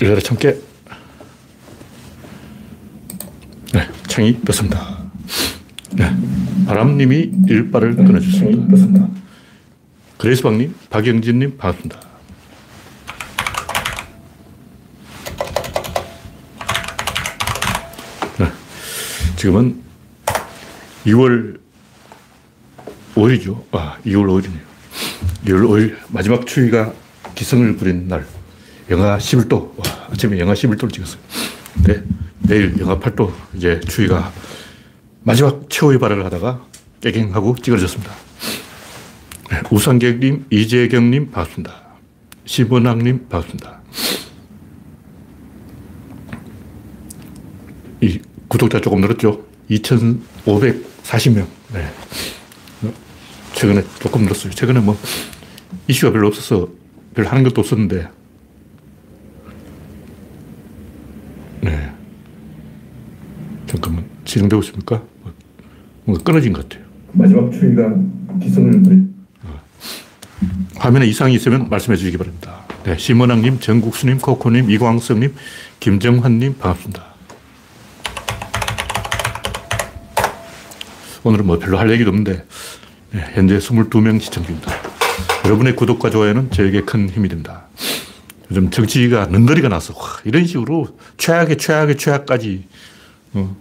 열려라 참깨. 네, 창이 떴습니다. 네, 바람님이 일발을 끊어주셨습니다. 떴습니다. 그레이스방님, 박영진님, 반갑습니다. 네, 지금은 2월 5일이죠. 아, 2월 5일이네요. 2월 5일 마지막 추위가 기승을 부린 날. 영하 11도. 와, 아침에 영하 11도를 찍었어요. 근데 내일 영하 8도. 이제 추위가 마지막 최후의 발을 하다가 깨갱하고 찌그러졌습니다. 네, 우상객님, 이재경님 반갑습니다. 시원학님 반갑습니다. 이 구독자 조금 늘었죠? 2,540명. 네. 최근에 조금 늘었어요. 최근에 뭐 이슈가 별로 없어서 별로 하는 것도 없었는데. 네. 잠깐만. 진행되고 있습니까? 뭔가 끊어진 것 같아요. 마지막 추위가 기승을 부린. 화면에 이상이 있으면 말씀해 주시기 바랍니다. 네. 심원학님, 정국수님, 코코님, 이광성님, 김정환님, 반갑습니다. 오늘은 뭐 별로 할 얘기도 없는데, 네, 현재 22명 시청 중입니다. 여러분의 구독과 좋아요는 저에게 큰 힘이 됩니다. 요즘 정치가 능거리가 나서 와, 이런 식으로 최악의 최악의 최악까지 어,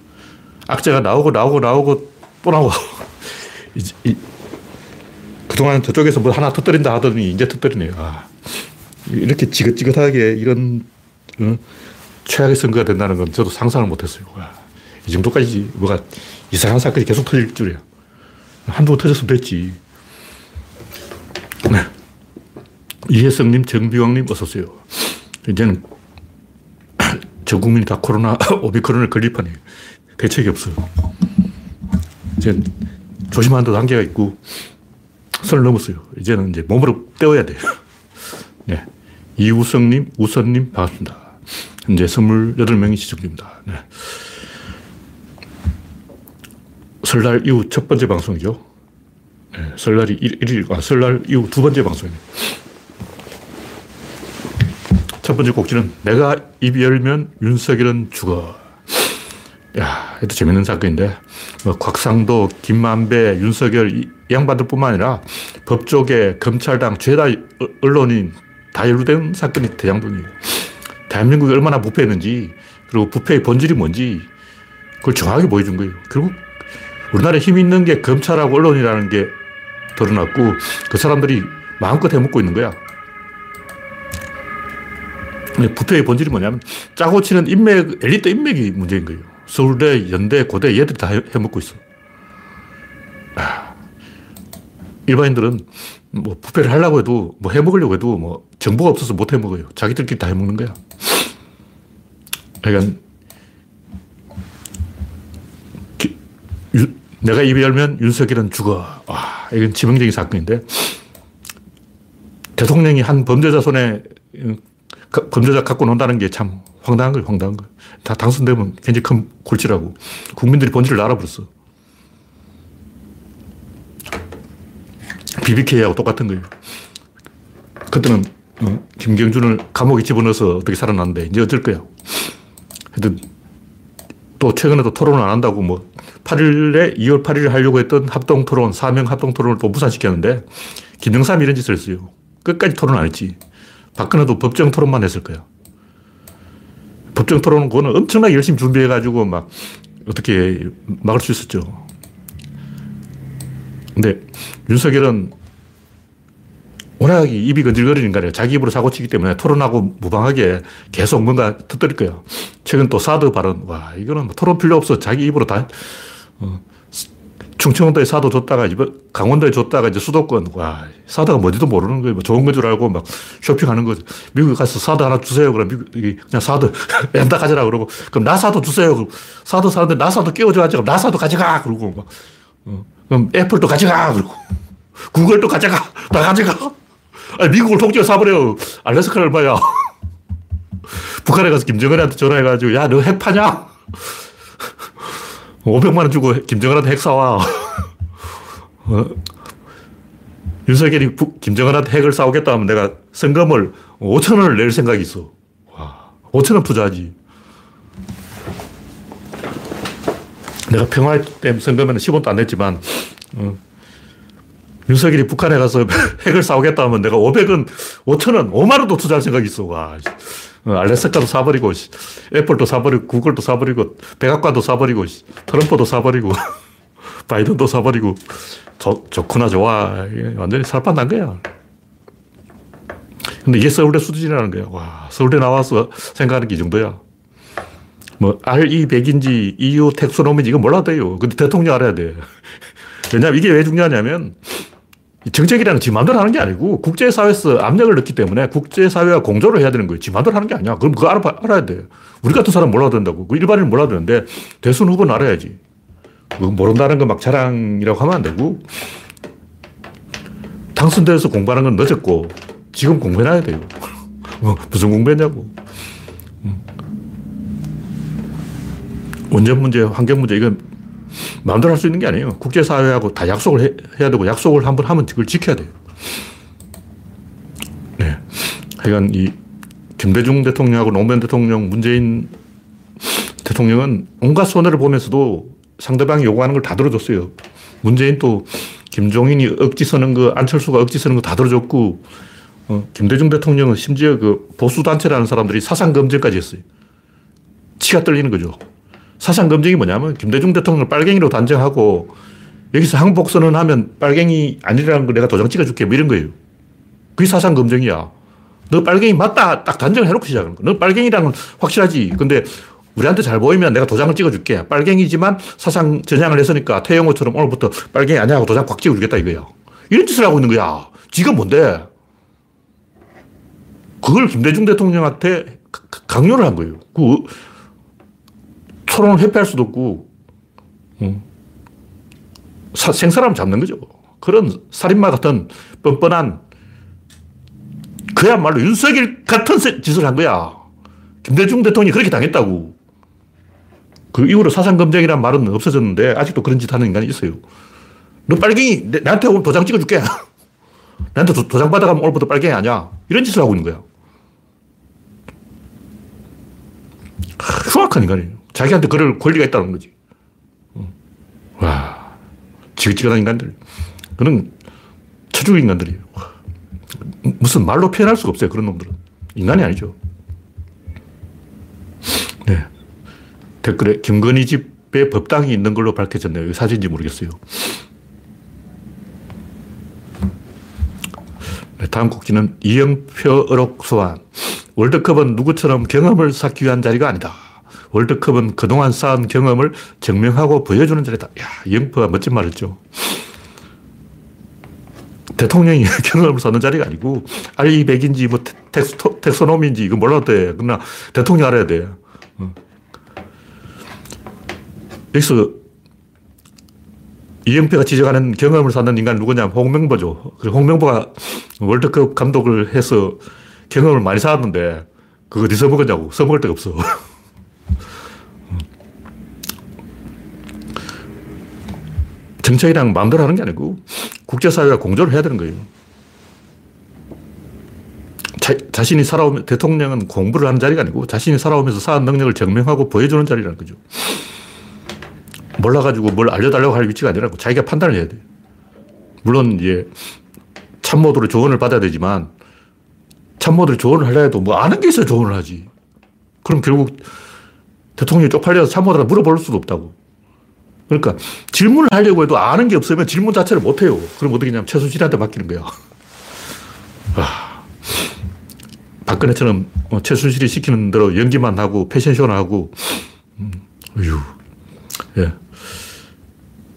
악재가 나오고 나오고 나오고 또 나오고 이, 이, 그동안 저쪽에서 뭐 하나 터뜨린다 하더니 이제 터뜨리네요. 아, 이렇게 지긋지긋하게 이런 어, 최악의 선거가 된다는 건 저도 상상을 못했어요. 와, 이 정도까지 뭐가 이상한 사건이 계속 터질 줄이야. 한두 번 터졌으면 됐지. 네. 이혜성님, 정비왕님, 어서오세요. 이제는 전 국민이 다 코로나, 오미크론을 걸릴 판이에요. 대책이 없어요. 이제 조심하는 데 한계가 있고, 선을 넘었어요. 이제는 이제 몸으로 때워야 돼요. 네. 이우성님, 우선님, 반갑습니다. 현재 28명이 시청 중입니다. 네. 설날 이후 첫 번째 방송이죠. 네, 설날이 1일, 아, 설날 이후 두 번째 방송이네요. 첫 번째 곡지는 내가 입 열면 윤석열은 죽어. 야, 이것도 재밌는 사건인데, 뭐 곽상도, 김만배, 윤석열 이 양반들 뿐만 아니라 법조계, 검찰당, 죄다 언론인 다 연루된 사건이 대장동이에요. 대한민국이 얼마나 부패했는지, 그리고 부패의 본질이 뭔지, 그걸 정확하게 보여준 거예요. 결국 우리나라에 힘 있는 게 검찰하고 언론이라는 게 드러났고 그 사람들이 마음껏 해먹고 있는 거야. 부패의 본질이 뭐냐면 짜고 치는 인맥, 엘리트 인맥이 문제인 거예요. 서울대, 연대, 고대 얘들이 다 해먹고 있어. 아, 일반인들은 뭐 부패를 하려고 해도 뭐 해먹으려고 해도 뭐 정보가 없어서 못 해먹어요. 자기들끼리 다 해먹는 거야. 그러니까 내가 입 열면 윤석열은 죽어. 와, 이건 치명적인 사건인데. 대통령이 한 범죄자 손에 범죄자 갖고 논다는 게 참 황당한 거예요, 황당한 거. 다 당선되면 굉장히 큰 골치라고. 국민들이 본질을 알아버렸어. BBK하고 똑같은 거예요. 그때는 어, 김경준을 감옥에 집어넣어서 어떻게 살아났는데 이제 어쩔 거야. 하여튼 또 최근에 도 토론을 안 한다고 뭐 8일에 2월 8일에 하려고 했던 합동 토론, 사명 합동 토론을 또 무산시켰는데 김영삼이 이런 짓을 했어요. 끝까지 토론 안 했지. 박근혜도 법정 토론만 했을 거야. 법정 토론은 그거는 엄청나게 열심히 준비해가지고 막 어떻게 막을 수 있었죠. 근데 윤석열은 워낙 입이 건질거리는 거예요. 자기 입으로 사고 치기 때문에 토론하고 무방하게 계속 뭔가 터뜨릴 거예요. 최근 또 사드 발언. 와, 이거는 뭐 토론 필요 없어. 자기 입으로 다, 어, 충청도에 사도 줬다가, 강원도에 줬다가 이제 수도권. 와, 사드가 뭔지도 모르는 거예요. 뭐 좋은 건줄 알고 막 쇼핑하는 거죠. 미국에 가서 사드 하나 주세요. 그럼 미국이 그냥 사드, 렌다 가져라. 그러고, 그럼 나 사도 주세요. 그럼 사드 사는데 나 사도 끼워줘야지. 그럼 나 사도 가져가. 그러고 막, 어, 그럼 애플도 가져가. 그러고. 구글도 가져가. 다 가져가. 아니, 미국을 통째로 사버려. 알래스카는 얼마야? 북한에 가서 김정은한테 전화해가지고, 야, 너 핵 파냐? 500만 원 주고 김정은한테 핵 사와. 어? 윤석열이 김정은한테 핵을 싸우겠다 하면 내가 성금을 5천 원을 낼 생각이 있어. 와, 5천원 투자하지. 내가 평화의 선거면 10원도 안 냈지만, 어, 윤석열이 북한에 가서 핵을 싸우겠다 하면 내가 500원, 5천 원, 5만 원도 투자할 생각이 있어. 와. 어, 알래스카도 사버리고, 애플도 사버리고, 구글도 사버리고, 백악관도 사버리고, 트럼프도 사버리고, 바이든도 사버리고, 좋, 좋구나, 좋아. 완전히 살판 난 거야. 근데 이게 서울대 수준이라는 거야. 와, 서울대 나와서 생각하는 게 이 정도야. 뭐, RE100인지 EU 텍소노미인지 이거 몰라도 돼요. 근데 대통령 알아야 돼. 왜냐면 이게 왜 중요하냐면, 정책이라는 지 마음대로 하는 게 아니고 국제사회에서 압력을 넣기 때문에 국제사회와 공조를 해야 되는 거예요. 지 마음대로 하는 게 아니야. 그럼 그거 알아, 알아야 돼. 우리 같은 사람 몰라도 된다고. 그 일반인은 몰라도 되는데 대선 후보는 알아야지. 모른다는 거막 자랑이라고 하면 안 되고 당선돼서 공부하는 건 늦었고 지금 공부해놔야 돼요. 뭐 무슨 공부했냐고. 음. 원전 문제, 환경 문제, 이건 마음대로 할 수 있는 게 아니에요. 국제사회하고 다 약속을 해, 해야 되고, 약속을 한번 하면 그걸 지켜야 돼요. 네. 하여간 이 김대중 대통령하고 노무현 대통령, 문재인 대통령은 온갖 손해를 보면서도 상대방이 요구하는 걸 다 들어줬어요. 문재인 또 김종인이 억지 서는 거, 안철수가 억지 서는 거 다 들어줬고, 어, 김대중 대통령은 심지어 그 보수단체라는 사람들이 사상검증까지 했어요. 치가 떨리는 거죠. 사상 검증이 뭐냐면 김대중 대통령을 빨갱이로 단정하고 여기서 항복 선언 하면 빨갱이 아니라는 걸 내가 도장 찍어줄게 뭐 이런 거예요. 그게 사상 검증이야. 너 빨갱이 맞다 딱 단정해놓고 시작하는 거야. 너 빨갱이라는 확실하지. 근데 우리한테 잘 보이면 내가 도장을 찍어줄게. 빨갱이지만 사상 전향을 했으니까 태영호처럼 오늘부터 빨갱이 아니야 하고 도장 꽉 찍어주겠다 이거야. 이런 짓을 하고 있는 거야. 지가 뭔데? 그걸 김대중 대통령한테 강요를 한 거예요. 그 토론을 회피할 수도 없고, 음. 사, 생사람 잡는 거죠. 그런 살인마 같은 뻔뻔한, 그야말로 윤석열 같은 짓을 한 거야. 김대중 대통령이 그렇게 당했다고. 그 이후로 사상검증이란 말은 없어졌는데, 아직도 그런 짓 하는 인간이 있어요. 너 빨갱이, 나한테 오늘 도장 찍어줄게. 나한테 도, 장 받아가면 오늘부터 빨갱이 아니야. 이런 짓을 하고 있는 거야. 흉악한 인간이에요. 자기한테 그럴 권리가 있다는 거지. 와, 지긋지긋한 인간들. 그는 처죽 인간들이에요. 무슨 말로 표현할 수가 없어요. 그런 놈들은. 인간이 아니죠. 네. 댓글에 김건희 집에 법당이 있는 걸로 밝혀졌네요. 사진인지 모르겠어요. 네, 다음 곡지는 이영표 의혹 소환. 월드컵은 누구처럼 경험을 쌓기 위한 자리가 아니다. 월드컵은 그동안 쌓은 경험을 증명하고 보여주는 자리다. 야, 영표가 멋진 말 했죠. 대통령이 경험을 쌓는 자리가 아니고, RE100인지 뭐 텍스토, 텍소노미인지 이거 몰라도 돼. 그러나 대통령 알아야 돼. 어. 여기서 이영표가 지적하는 경험을 쌓는 인간 누구냐면 홍명보죠. 홍명보가 월드컵 감독을 해서 경험을 많이 쌓았는데, 그거 어디서 먹었냐고. 써먹을 데가 없어. 정책이랑 마음대로 하는 게 아니고 국제사회가 공조를 해야 되는 거예요. 자, 자신이 살아오면, 대통령은 공부를 하는 자리가 아니고 자신이 살아오면서 쌓은 능력을 증명하고 보여주는 자리라는 거죠. 몰라가지고 뭘 알려달라고 할 위치가 아니라고 자기가 판단을 해야 돼 물론 이제 참모들의 조언을 받아야 되지만 참모들이 조언을 하려 해도 뭐 아는 게 있어야 조언을 하지. 그럼 결국 대통령이 쪽팔려서 참모들한테 물어볼 수도 없다고. 그러니까 질문을 하려고 해도 아는 게 없으면 질문 자체를 못 해요. 그럼 어떻게 냐면 최순실한테 맡기는 거야. 아, 박근혜처럼 뭐 최순실이 시키는 대로 연기만 하고 패션쇼나 하고, 음, 휴 예.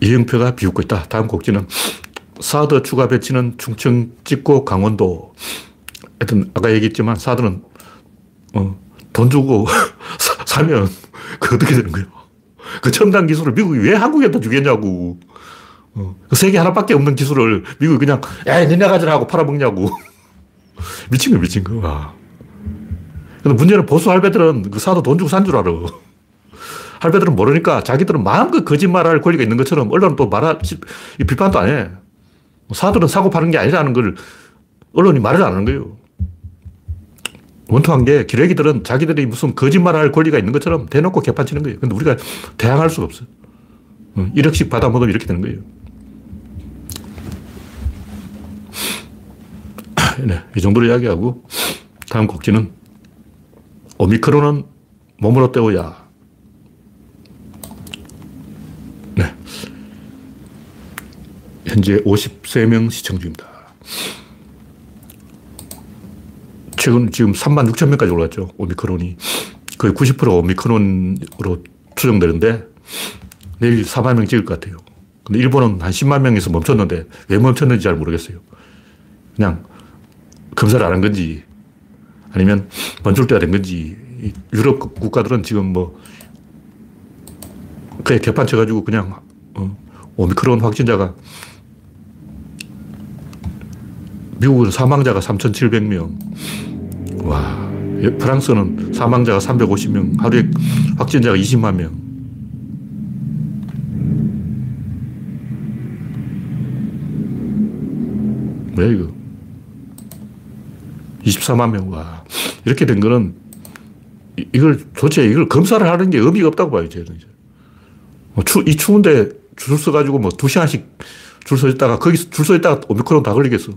이영표가 비웃고 있다. 다음 곡지는 사드 추가 배치는 충청 찍고 강원도. 하여튼 아까 얘기했지만 사드는 어, 돈 주고 사면 그 어떻게 되는 거예요? 그 첨단 기술을 미국이 왜 한국에다 주겠냐고. 어. 그 세계 하나밖에 없는 기술을 미국이 그냥, 야, 니네 가져라 하고 팔아먹냐고. 미친 거, 미친 거. 와. 근데 문제는 보수 할배들은 그 사도 돈 주고 산 줄 알아. 할배들은 모르니까 자기들은 마음껏 거짓말할 권리가 있는 것처럼 언론은 또 말하, 비판도 안 해. 사들은 사고 파는 게 아니라는 걸 언론이 말을 안 하는 거예요. 원통한 게 기레기들은 자기들이 무슨 거짓말할 권리가 있는 것처럼 대놓고 개판치는 거예요. 근데 우리가 대항할 수가 없어. 1억씩 받아먹으면 이렇게 되는 거예요. 네, 이 정도로 이야기하고 다음 곡지는 오미크론은 몸으로 때워야. 네. 현재 53명 시청 중입니다. 최근 지금 3만 6천 명까지 올랐죠. 오미크론이. 거의 90% 오미크론으로 추정되는데 내일 4만 명 찍을 것 같아요. 근데 일본은 한 10만 명에서 멈췄는데 왜 멈췄는지 잘 모르겠어요. 그냥 검사를 안 한 건지 아니면 멈출 때가 된 건지 유럽 국가들은 지금 뭐 그냥 개판 쳐가지고 그냥 어, 오미크론 확진자가 미국은 사망자가 3,700명. 와, 프랑스는 사망자가 350명, 하루에 확진자가 20만 명. 왜 이거? 24만 명. 와. 이렇게 된 거는 이걸 도대체 이걸 검사를 하는 게 의미가 없다고 봐요, 저는. 뭐 추, 이 추운데 줄 서가지고 뭐 두 시간씩 줄 서 있다가 거기서 줄서 있다가 오미크론 다 걸리겠어.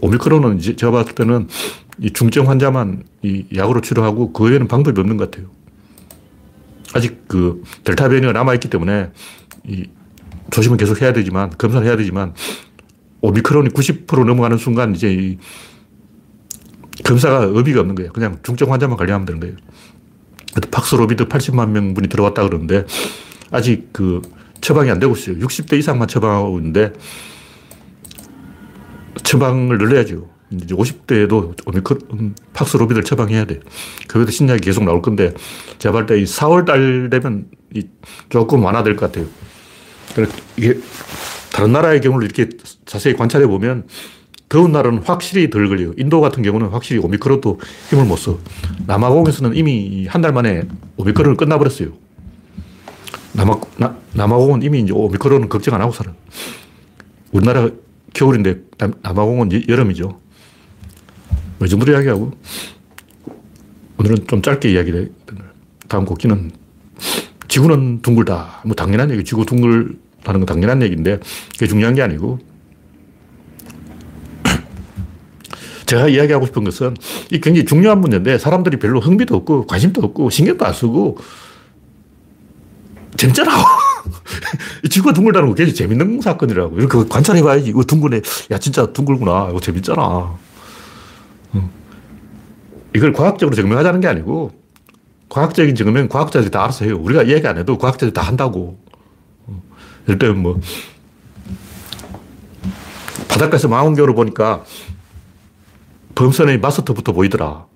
오미크론은 제가 봤을 때는 이 중증 환자만 이 약으로 치료하고 그 외에는 방법이 없는 것 같아요. 아직 그 델타 변이가 남아있기 때문에 이 조심은 계속 해야 되지만, 검사를 해야 되지만, 오미크론이 90% 넘어가는 순간 이제 이 검사가 의미가 없는 거예요. 그냥 중증 환자만 관리하면 되는 거예요. 팍스로비드 80만 명분이 들어왔다 그러는데 아직 그 처방이 안 되고 있어요. 60대 이상만 처방하고 있는데 처방을 늘려야죠. 이제 50대에도 오미크론 팍스 로비드를 처방해야 돼. 그 외에도 신약이 계속 나올 건데 제가 볼때 4월 달 되면 조금 완화될 것 같아요. 이게 다른 나라의 경우를 이렇게 자세히 관찰해 보면 더운 날은 확실히 덜 걸려요. 인도 같은 경우는 확실히 오미크론도 힘을 못 써. 남아공에서는 이미 한 달 만에 오미크론을 끝나버렸어요. 남아, 나, 남아공은 이미 이제 오미크론은 걱정 안 하고 살아. 우리나라 겨울인데 남, 남아공은 여름이죠. 뭐이 정도로 이야기하고 오늘은 좀 짧게 이야기를 다음 곡기는 지구는 둥글다. 뭐 당연한 얘기. 지구 둥글다는 건 당연한 얘기인데 그게 중요한 게 아니고 제가 이야기하고 싶은 것은 이 굉장히 중요한 문제인데 사람들이 별로 흥미도 없고 관심도 없고 신경도 안 쓰고 재밌잖아. 지구가 둥글다는 거 굉장히 재밌는 사건이라고. 이렇게 관찰해봐야지. 이거 둥근해. 야, 진짜 둥글구나. 이거 재밌잖아. 이걸 과학적으로 증명하자는 게 아니고 과학적인 증명 과학자들이 다 알아서 해요. 우리가 이야기 안 해도 과학자들이 다 한다고. 예를 들면 뭐 바닷가에서 망원경으로 보니까 범선의 마스터부터 보이더라.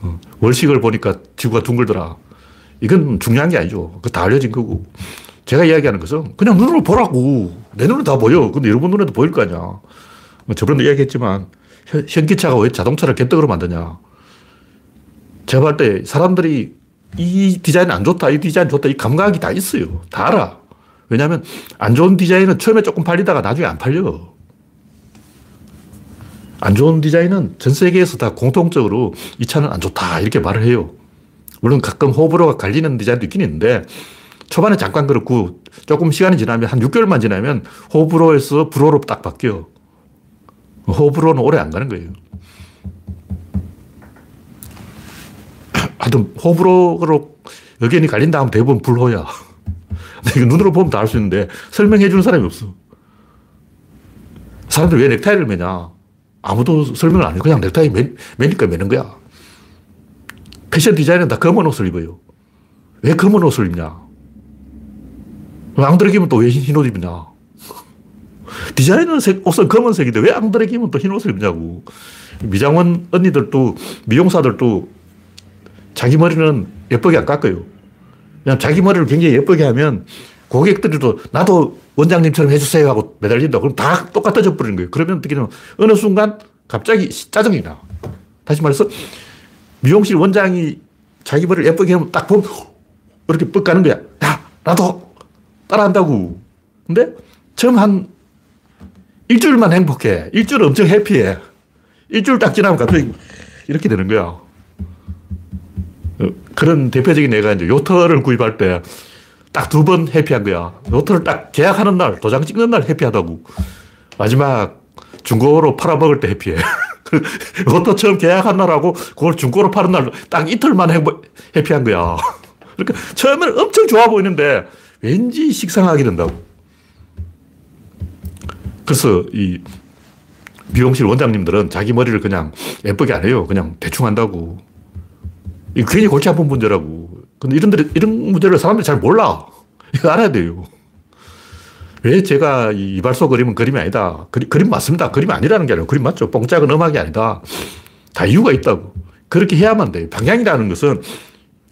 어, 월식을 보니까 지구가 둥글더라. 이건 중요한 게 아니죠. 그거 다 알려진 거고. 제가 이야기하는 것은 그냥 눈으로 보라고. 내 눈에 다 보여. 근데 여러분 눈에도 보일 거 아니야. 뭐 저번에도 이야기했지만 현 기차가 왜 자동차를 개떡으로 만드냐. 제가 볼 때 사람들이 이 디자인 안 좋다, 이 디자인 좋다, 이 감각이 다 있어요. 다 알아. 왜냐하면 안 좋은 디자인은 처음에 조금 팔리다가 나중에 안 팔려. 안 좋은 디자인은 전 세계에서 다 공통적으로 이 차는 안 좋다 이렇게 말을 해요. 물론 가끔 호불호가 갈리는 디자인도 있긴 있는데 초반에 잠깐 그렇고 조금 시간이 지나면 한 6개월만 지나면 호불호에서 불호로 딱 바뀌어. 호불호는 오래 안 가는 거예요. 하여튼 호불호로 의견이 갈린다 하면 대부분 불호야. 이거 눈으로 보면 다 알 수 있는데 설명해 주는 사람이 없어. 사람들 왜 넥타이를 매냐? 아무도 설명을 안 해. 그냥 넥타이 매, 매니까 매는 거야. 패션 디자인은 다 검은 옷을 입어요. 왜 검은 옷을 입냐? 앙드레김은 또왜 흰옷 입냐? 디자인은 색, 옷은 검은색인데 왜 앙드레김은 또흰 옷을 입냐고. 미장원 언니들도, 미용사들도 자기 머리는 예쁘게 안 깎아요. 그냥 자기 머리를 굉장히 예쁘게 하면 고객들도 나도 원장님처럼 해주세요 하고 매달린다. 그럼 다 똑같아져 버리는 거예요. 그러면 어떻게 되면 어느 순간 갑자기 짜증이 나. 다시 말해서 미용실 원장이 자기 머리를 예쁘게 하면 딱 보면 이렇게 뻑 가는 거야. 야, 나도 따라한다고. 근데 처음 한 일주일만 행복해. 일주일 엄청 해피해. 일주일 딱 지나면 갑자기 이렇게 되는 거야. 어, 그런 대표적인 애가 이제 요터를 구입할 때 딱 두 번 해피한 거야. 요터를 딱 계약하는 날, 도장 찍는 날 해피하다고. 마지막 중고로 팔아먹을 때 해피해. 로또 처음 계약한 날하고 그걸 중고로 파는 날 딱 이틀만 해피한 거야. 그러니까 처음에는 엄청 좋아 보이는데 왠지 식상하게 된다고. 그래서 이 미용실 원장님들은 자기 머리를 그냥 예쁘게 안 해요. 그냥 대충 한다고. 이 괜히 골치 아픈 문제라고. 근데 이런, 이런 문제를 사람들이 잘 몰라. 이거 알아야 돼요. 왜 제가 이 이발소 그림은 그림이 아니다. 그리, 그림 맞습니다. 그림이 아니라는 게 아니라 그림 맞죠. 뽕짝은 음악이 아니다. 다 이유가 있다고. 그렇게 해야만 돼. 방향이라는 것은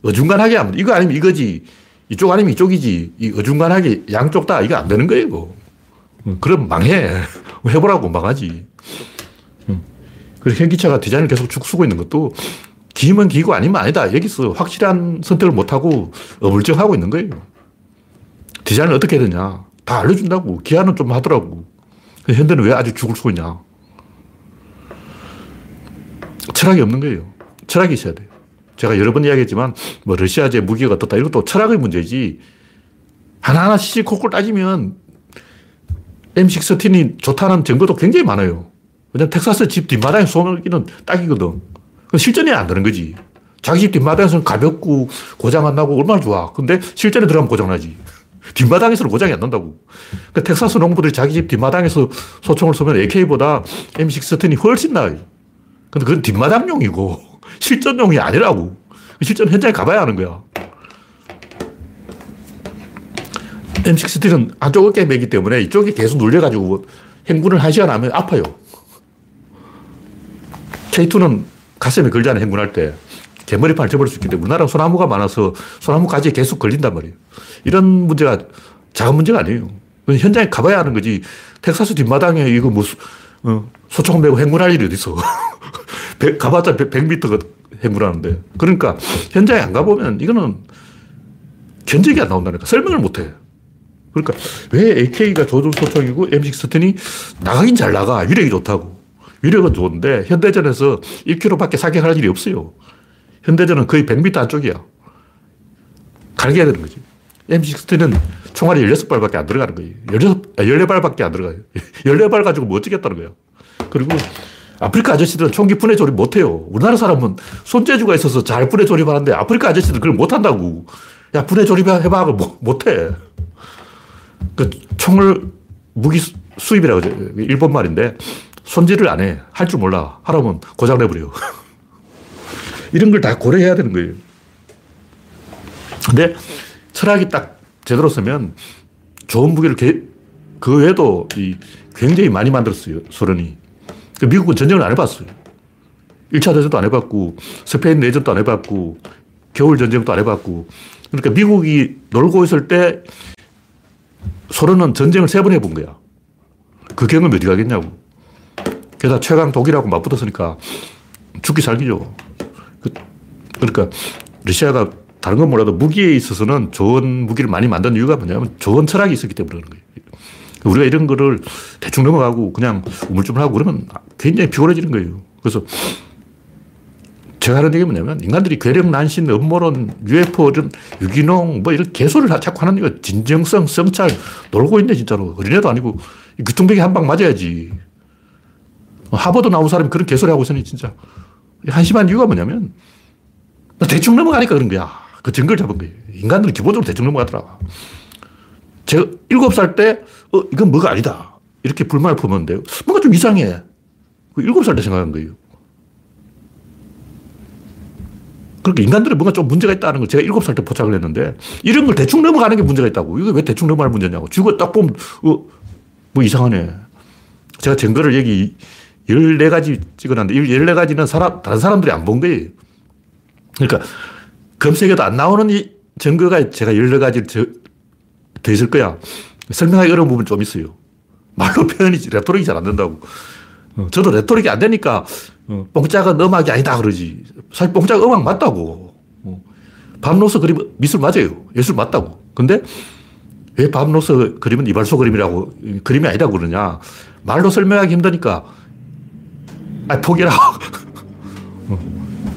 어중간하게 하면 이거 아니면 이거지. 이쪽 아니면 이쪽이지. 이 어중간하게 양쪽 다 이거 안 되는 거예요. 이거. 그럼 망해. 해보라고 망하지. 그래서 현기차가 디자인을 계속 죽쓰고 있는 것도 기면 기고 아니면 아니다. 여기서 확실한 선택을 못하고 어불정하고 있는 거예요. 디자인을 어떻게 해야 되냐. 다 알려준다고. 기한은 좀 하더라고. 현대는 왜 아직 죽을 수 있냐. 철학이 없는 거예요. 철학이 있어야 돼요. 제가 여러 번 이야기했지만, 뭐, 러시아제 무기가 어떻다. 이것도 철학의 문제지. 하나하나 시시콜콜 따지면, M16이 좋다는 증거도 굉장히 많아요. 왜냐면 텍사스 집 뒷마당에 쏘기는 딱이거든. 실전이 안 되는 거지. 자기 집 뒷마당에서는 가볍고 고장 안 나고 얼마나 좋아. 근데 실전에 들어가면 고장 나지. 뒷마당에서는 고장이 안 난다고. 그 텍사스 농부들이 자기 집 뒷마당에서 소총을 쏘면 AK보다 M16이 훨씬 나아요. 근데 그건 뒷마당용이고 실전용이 아니라고. 실전 현장에 가봐야 하는 거야. M16는 안쪽 어깨 매기 때문에 이쪽이 계속 눌려가지고 행군을 한 시간 하면 아파요. K2는 가슴에 걸잖아, 행군할 때. 개머리판을 접을 수 있기 때문에 우리나라 소나무가 많아서 소나무 가지에 계속 걸린단 말이에요. 이런 문제가 작은 문제가 아니에요. 현장에 가봐야 하는 거지. 텍사스 뒷마당에 이거 뭐 어, 소총 메고 행군할 일이 어딨어. 가봤자 100m 행군하는데. 그러니까 현장에 안 가보면 이거는 견적이 안 나온다니까. 설명을 못 해. 그러니까 왜 AK가 조준 소총이고 M6 스턴이 나가긴 잘 나가. 위력이 좋다고. 위력은 좋은데 현대전에서 1km밖에 사격할 일이 없어요. 현대전은 거의 100m 안쪽이야. 갈겨야 되는 거지. M16는 총알이 16발밖에 안 들어가는 거예요. 16, 14발밖에 안 들어가요. 14발 가지고 뭐 어쩌겠다는 거예요. 그리고 아프리카 아저씨들은 총기 분해 조립 못 해요. 우리나라 사람은 손재주가 있어서 잘 분해 조립하는데 아프리카 아저씨들 그걸 못 한다고. 야, 분해 조립해봐. 못, 못 해. 그 총을 무기 수입이라고 하죠. 일본 말인데 손질을 안 해. 할 줄 몰라. 하라면 고장내버려. 이런 걸 다 고려해야 되는 거예요. 근데 철학이 딱 제대로 쓰면 좋은 무기를 개, 그 외에도 이 굉장히 많이 만들었어요. 소련이. 그 미국은 전쟁을 안 해봤어요. 1차 대전도 안 해봤고, 스페인 내전도 안 해봤고, 겨울 전쟁도 안 해봤고. 그러니까 미국이 놀고 있을 때 소련은 전쟁을 세 번 해본 거야. 그 경험이 어디 가겠냐고. 게다가 최강 독일하고 맞붙었으니까 죽기 살기죠. 그, 그러니까 러시아가 다른 건 몰라도 무기에 있어서는 좋은 무기를 많이 만든 이유가 뭐냐면 좋은 철학이 있었기 때문에 그런 거예요. 우리가 이런 거를 대충 넘어가고 그냥 우물쭈물하고 그러면 굉장히 피곤해지는 거예요. 그래서 제가 하는 얘기 뭐냐면 인간들이 괴력, 난신, 음모론, UFO, 이런 유기농 뭐 이런 개소리를 자꾸 하는 이유 진정성, 성찰 놀고 있네 진짜로. 어린애도 아니고 귀퉁배기 한방 맞아야지. 하버드 나온 사람이 그런 개소리 하고 있으니 진짜 한심한 이유가 뭐냐면 대충 넘어가니까 그런 거야. 그 증거를 잡은 거예요. 인간들은 기본적으로 대충 넘어가더라. 제가 일곱 살 때, 어, 이건 뭐가 아니다. 이렇게 불만을 품었는데, 뭔가 좀 이상해. 그 일곱 살때 생각한 거예요. 그러니까 인간들은 뭔가 좀 문제가 있다는 걸 제가 일곱 살때 포착을 했는데, 이런 걸 대충 넘어가는 게 문제가 있다고. 이거 왜 대충 넘어갈 문제냐고. 죽어 딱 보면, 어, 뭐 이상하네. 제가 증거를 여기 14가지 찍어놨는데, 14가지는 사람, 다른 사람들이 안 본 거예요. 그러니까 검색해도 안 나오는 이 증거가 제가 14가지 더 있을 거야. 설명하기 어려운 부분 좀 있어요. 말로 표현이, 레토릭이 잘 안 된다고. 어, 저도 레토릭이 안 되니까, 어, 뽕짝은 음악이 아니다 그러지. 사실 뽕짝 음악 맞다고. 어, 밤로서 그림 미술 맞아요. 예술 맞다고. 근데 왜 밤로서 그림은 이발소 그림이라고, 그림이 아니라고 그러냐. 말로 설명하기 힘드니까, 아, 포기라고.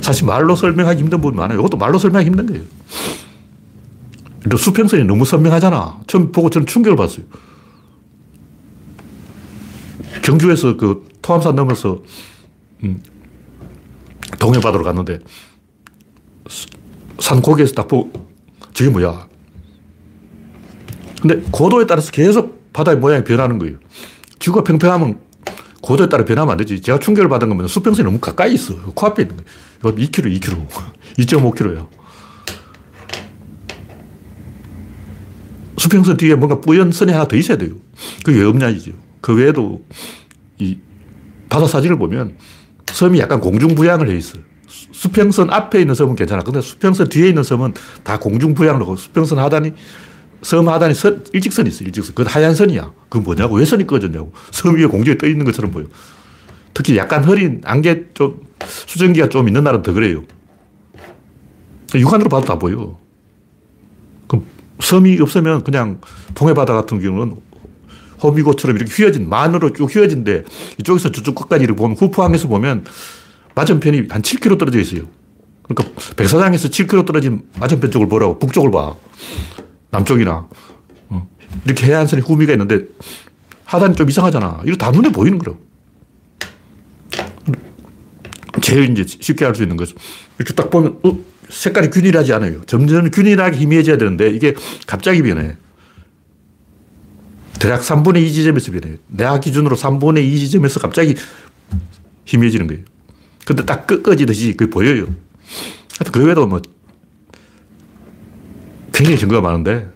사실 말로 설명하기 힘든 부분이 많아요. 이것도 말로 설명하기 힘든 거예요. 수평선이 너무 선명하잖아. 처음 보고 저는 충격을 받았어요. 경주에서 그 토암산 넘어서 음, 동해 바다로 갔는데 산 고개에서 딱 보고 저게 뭐야. 근데 고도에 따라서 계속 바다의 모양이 변하는 거예요. 지구가 평평하면 고도에 따라 변하면 안 되지. 제가 충격을 받은 거면 수평선이 너무 가까이 있어. 코앞에 있는 거예요. 2km, 2km. 2.5km야. 수평선 뒤에 뭔가 뿌연 선이 하나 더 있어야 돼요. 그게 왜 없냐, 이죠. 그 외에도 이 바다 사진을 보면 섬이 약간 공중부양을 해 있어요. 수평선 앞에 있는 섬은 괜찮아. 근데 수평선 뒤에 있는 섬은 다 공중부양을 하고 수평선 하단이 섬 하단에 선, 일직선이 있어, 일직선. 그건 하얀 선이야. 그건 뭐냐고? 왜 선이 꺼졌냐고. 섬 위에 공중에 떠 있는 것처럼 보여. 특히 약간 흐린 안개 좀, 수증기가 좀 있는 날은 더 그래요. 육안으로 봐도 다 보여. 섬이 없으면 그냥 동해바다 같은 경우는 호미곶처럼 이렇게 휘어진, 만으로 쭉 휘어진데 이쪽에서 저쪽 끝까지 이렇게 보면 후포항에서 보면 맞은편이 한 7km 떨어져 있어요. 그러니까 백사장에서 7km 떨어진 맞은편 쪽을 보라고 북쪽을 봐. 남쪽이나. 어. 이렇게 해안선에 후미가 있는데 하단이 좀 이상하잖아. 이거 다 눈에 보이는 거라고. 제일 이제 쉽게 알수 있는 거죠. 이렇게 딱 보면, 어, 색깔이 균일하지 않아요. 점점 균일하게 희미해져야 되는데 이게 갑자기 변해. 대략 3분의 2 지점에서 변해요. 내가 기준으로 3분의 2 지점에서 갑자기 희미해지는 거예요. 근데 딱 끄꺼지듯이 그게 보여요. 하여튼 그 외에도 뭐 굉장히 증거가 많은데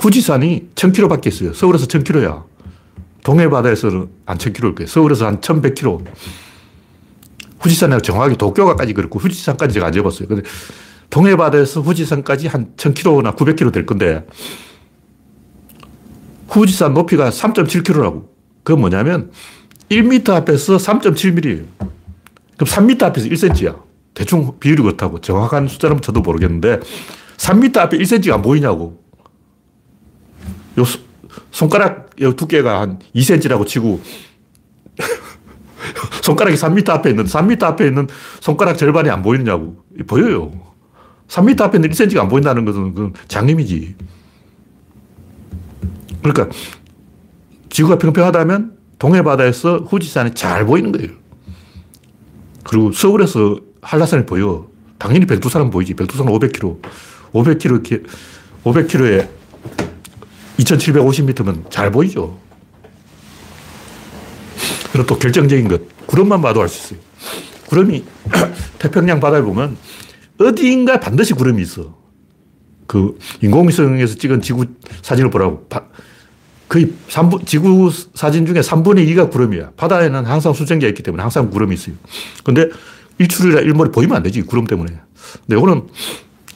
후지산이 1000km 밖에 있어요. 서울에서 1000km야. 동해바다에서는 한 1000km일 거예요. 서울에서 한 1100km. 후지산이 정확히 도쿄가까지 그렇고 후지산까지 제가 안 재봤어요. 근데 동해바다에서 후지산까지 한 1000km나 900km 될 건데 후지산 높이가 3.7km라고. 그건 뭐냐면 1m 앞에서 3.7mm예요. 그럼 3m 앞에서 1cm야. 대충 비율이 그렇다고. 정확한 숫자는 저도 모르겠는데 3m 앞에 1cm가 안 보이냐고. 요 손가락 두께가 한 2cm라고 치고 손가락이 3m 앞에 있는 3m 앞에 있는 손가락 절반이 안 보이느냐고. 보여요. 3m 앞에 있는 1cm가 안 보인다는 것은 장님이지. 그러니까 지구가 평평하다면 동해바다에서 후지산이 잘 보이는 거예요. 그리고 서울에서 한라산이 보여. 당연히 백두산은 보이지. 백두산은 500km. 500km 이렇게, 500km에 2750m면 잘 보이죠. 그리고 또 결정적인 것. 구름만 봐도 알 수 있어요. 구름이 태평양 바다에 보면 어디인가 반드시 구름이 있어. 그 인공위성에서 찍은 지구 사진을 보라고. 거의 3분, 지구 사진 중에 3분의 2가 구름이야. 바다에는 항상 수증기가 있기 때문에 항상 구름이 있어요. 근데 일출이라 일몰이 보이면 안 되지, 구름 때문에. 근데 이거는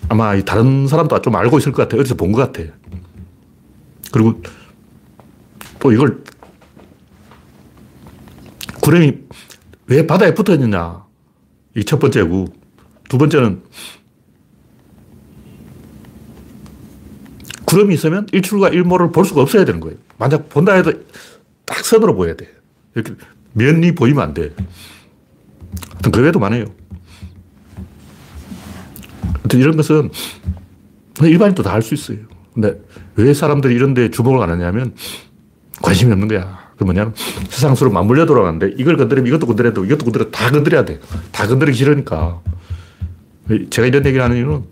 아마 다른 사람도 좀 알고 있을 것 같아. 어디서 본 것 같아. 그리고 또 이걸 구름이 왜 바다에 붙어 있느냐. 이 첫 번째고. 두 번째는 구름이 있으면 일출과 일몰을 볼 수가 없어야 되는 거예요. 만약 본다 해도 딱 선으로 보여야 돼. 이렇게 면이 보이면 안 돼. 하여튼 그 외에도 많아요. 하여튼 이런 것은 일반인도 다 할 수 있어요. 근데 왜 사람들이 이런 데 주목을 안 하냐면 관심이 없는 거야. 그 뭐냐면 세상 서로 맞물려 돌아가는데 이걸 건드리면 이것도 건드려도 이것도 건드려 다 건드려야 돼. 다 건드리기 싫으니까. 제가 이런 얘기를 하는 이유는